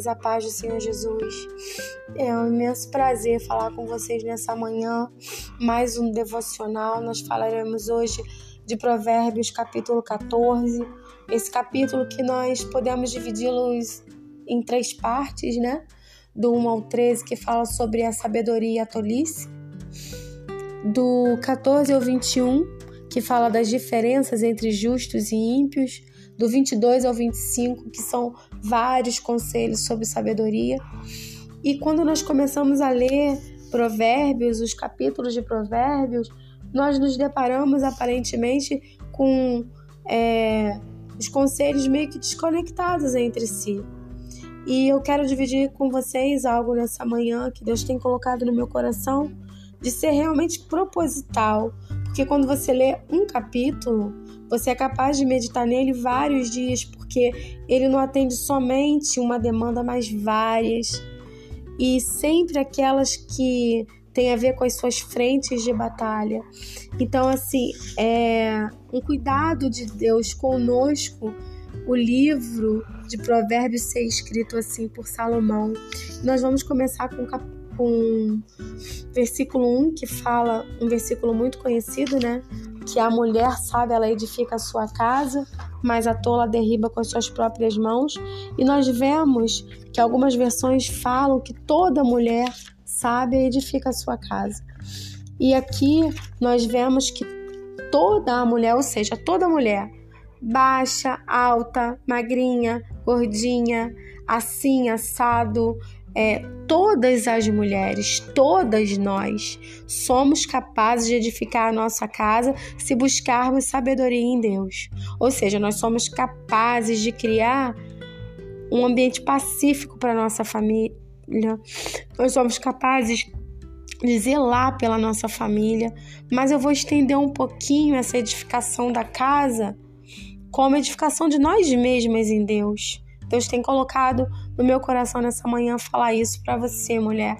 irmãs, a paz do Senhor Jesus. É um imenso prazer falar com vocês nessa manhã. Mais um devocional. Nós falaremos hoje de Provérbios, capítulo 14. Esse capítulo que nós podemos dividi-los em três partes, né? Do 1 ao 13, que fala sobre a sabedoria e a tolice. Do 14 ao 21, que fala das diferenças entre justos e ímpios do 22 ao 25, que são vários conselhos sobre sabedoria. E quando nós começamos a ler Provérbios, os capítulos de Provérbios, nós nos deparamos aparentemente com é, os conselhos meio que desconectados entre si. E eu quero dividir com vocês algo nessa manhã que Deus tem colocado no meu coração de ser realmente proposital, porque quando você lê um capítulo, você é capaz de meditar nele vários dias, porque ele não atende somente uma demanda, mas várias. E sempre aquelas que têm a ver com as suas frentes de batalha. Então, assim, é um cuidado de Deus conosco. O livro de Provérbios ser escrito assim por Salomão. Nós vamos começar com, com versículo 1, que fala, um versículo muito conhecido, né? que a mulher sábia ela edifica a sua casa, mas a tola derriba com as suas próprias mãos. E nós vemos que algumas versões falam que toda mulher sábia edifica a sua casa. E aqui nós vemos que toda a mulher, ou seja, toda mulher, baixa, alta, magrinha, gordinha, assim, assado, é, todas as mulheres, todas nós, somos capazes de edificar a nossa casa se buscarmos sabedoria em Deus. Ou seja, nós somos capazes de criar um ambiente pacífico para nossa família. Nós somos capazes de zelar pela nossa família, mas eu vou estender um pouquinho essa edificação da casa como edificação de nós mesmas em Deus. Deus tem colocado no meu coração nessa manhã falar isso para você, mulher,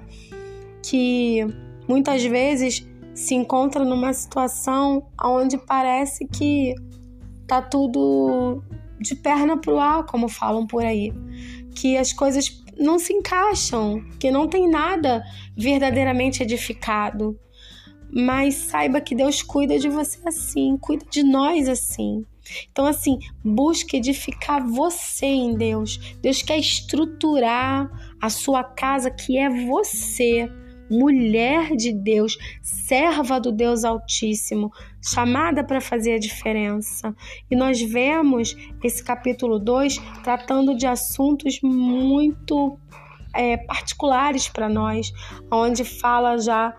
que muitas vezes se encontra numa situação onde parece que tá tudo de perna pro ar, como falam por aí, que as coisas não se encaixam, que não tem nada verdadeiramente edificado. Mas saiba que Deus cuida de você assim, cuida de nós assim. Então, assim, busque edificar você em Deus. Deus quer estruturar a sua casa, que é você, mulher de Deus, serva do Deus Altíssimo, chamada para fazer a diferença. E nós vemos esse capítulo 2 tratando de assuntos muito é, particulares para nós, onde fala já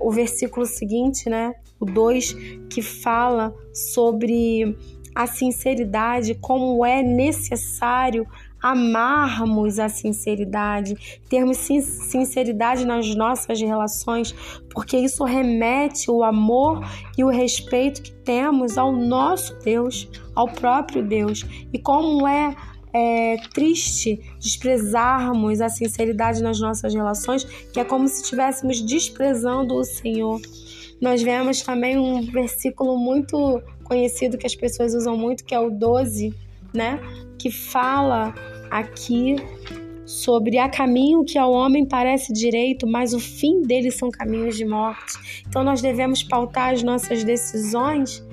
o versículo seguinte, né? O 2, que fala sobre a sinceridade, como é necessário amarmos a sinceridade, termos sinceridade nas nossas relações, porque isso remete o amor e o respeito que temos ao nosso Deus, ao próprio Deus. E como é, é triste desprezarmos a sinceridade nas nossas relações, que é como se estivéssemos desprezando o Senhor. Nós vemos também um versículo muito conhecido que as pessoas usam muito, que é o 12, né? Que fala aqui sobre a caminho que ao homem parece direito, mas o fim dele são caminhos de morte. Então nós devemos pautar as nossas decisões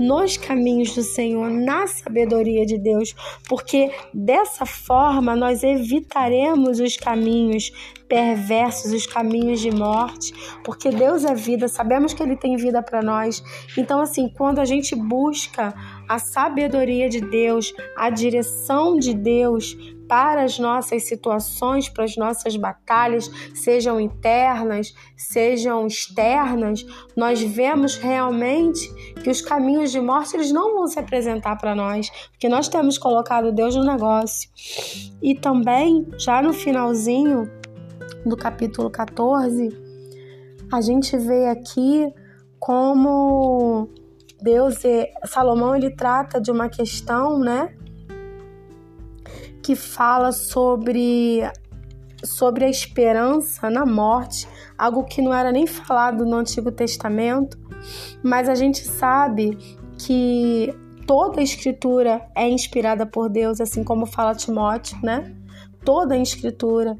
nos caminhos do Senhor, na sabedoria de Deus, porque dessa forma nós evitaremos os caminhos perversos, os caminhos de morte, porque Deus é vida, sabemos que Ele tem vida para nós. Então, assim, quando a gente busca a sabedoria de Deus, a direção de Deus, para as nossas situações, para as nossas batalhas, sejam internas, sejam externas, nós vemos realmente que os caminhos de morte eles não vão se apresentar para nós, porque nós temos colocado Deus no negócio. E também, já no finalzinho do capítulo 14, a gente vê aqui como Deus, Salomão ele trata de uma questão, né, que fala sobre sobre a esperança na morte, algo que não era nem falado no Antigo Testamento, mas a gente sabe que toda a escritura é inspirada por Deus, assim como fala Timóteo, né? toda a escritura.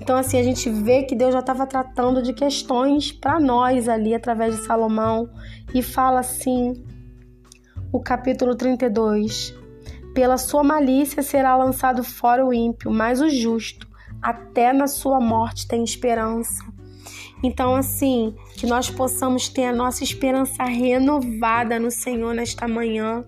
Então, assim, a gente vê que Deus já estava tratando de questões para nós ali através de Salomão e fala assim, o capítulo 32: Pela sua malícia será lançado fora o ímpio, mas o justo, até na sua morte, tem esperança. Então, assim, que nós possamos ter a nossa esperança renovada no Senhor nesta manhã,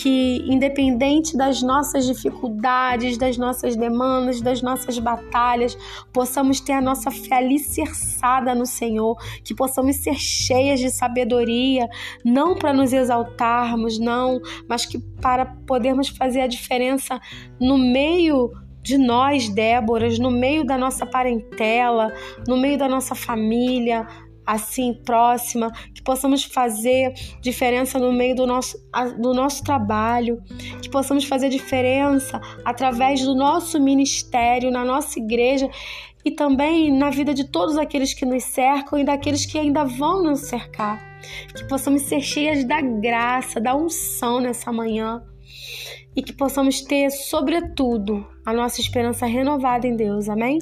que, independente das nossas dificuldades, das nossas demandas, das nossas batalhas, possamos ter a nossa fé alicerçada no Senhor, que possamos ser cheias de sabedoria, não para nos exaltarmos, não, mas que para podermos fazer a diferença no meio de nós, Déboras, no meio da nossa parentela, no meio da nossa família, assim próxima, que possamos fazer diferença no meio do nosso, do nosso trabalho, que possamos fazer diferença através do nosso ministério, na nossa igreja e também na vida de todos aqueles que nos cercam e daqueles que ainda vão nos cercar. Que possamos ser cheias da graça, da unção nessa manhã e que possamos ter, sobretudo, a nossa esperança renovada em Deus. Amém?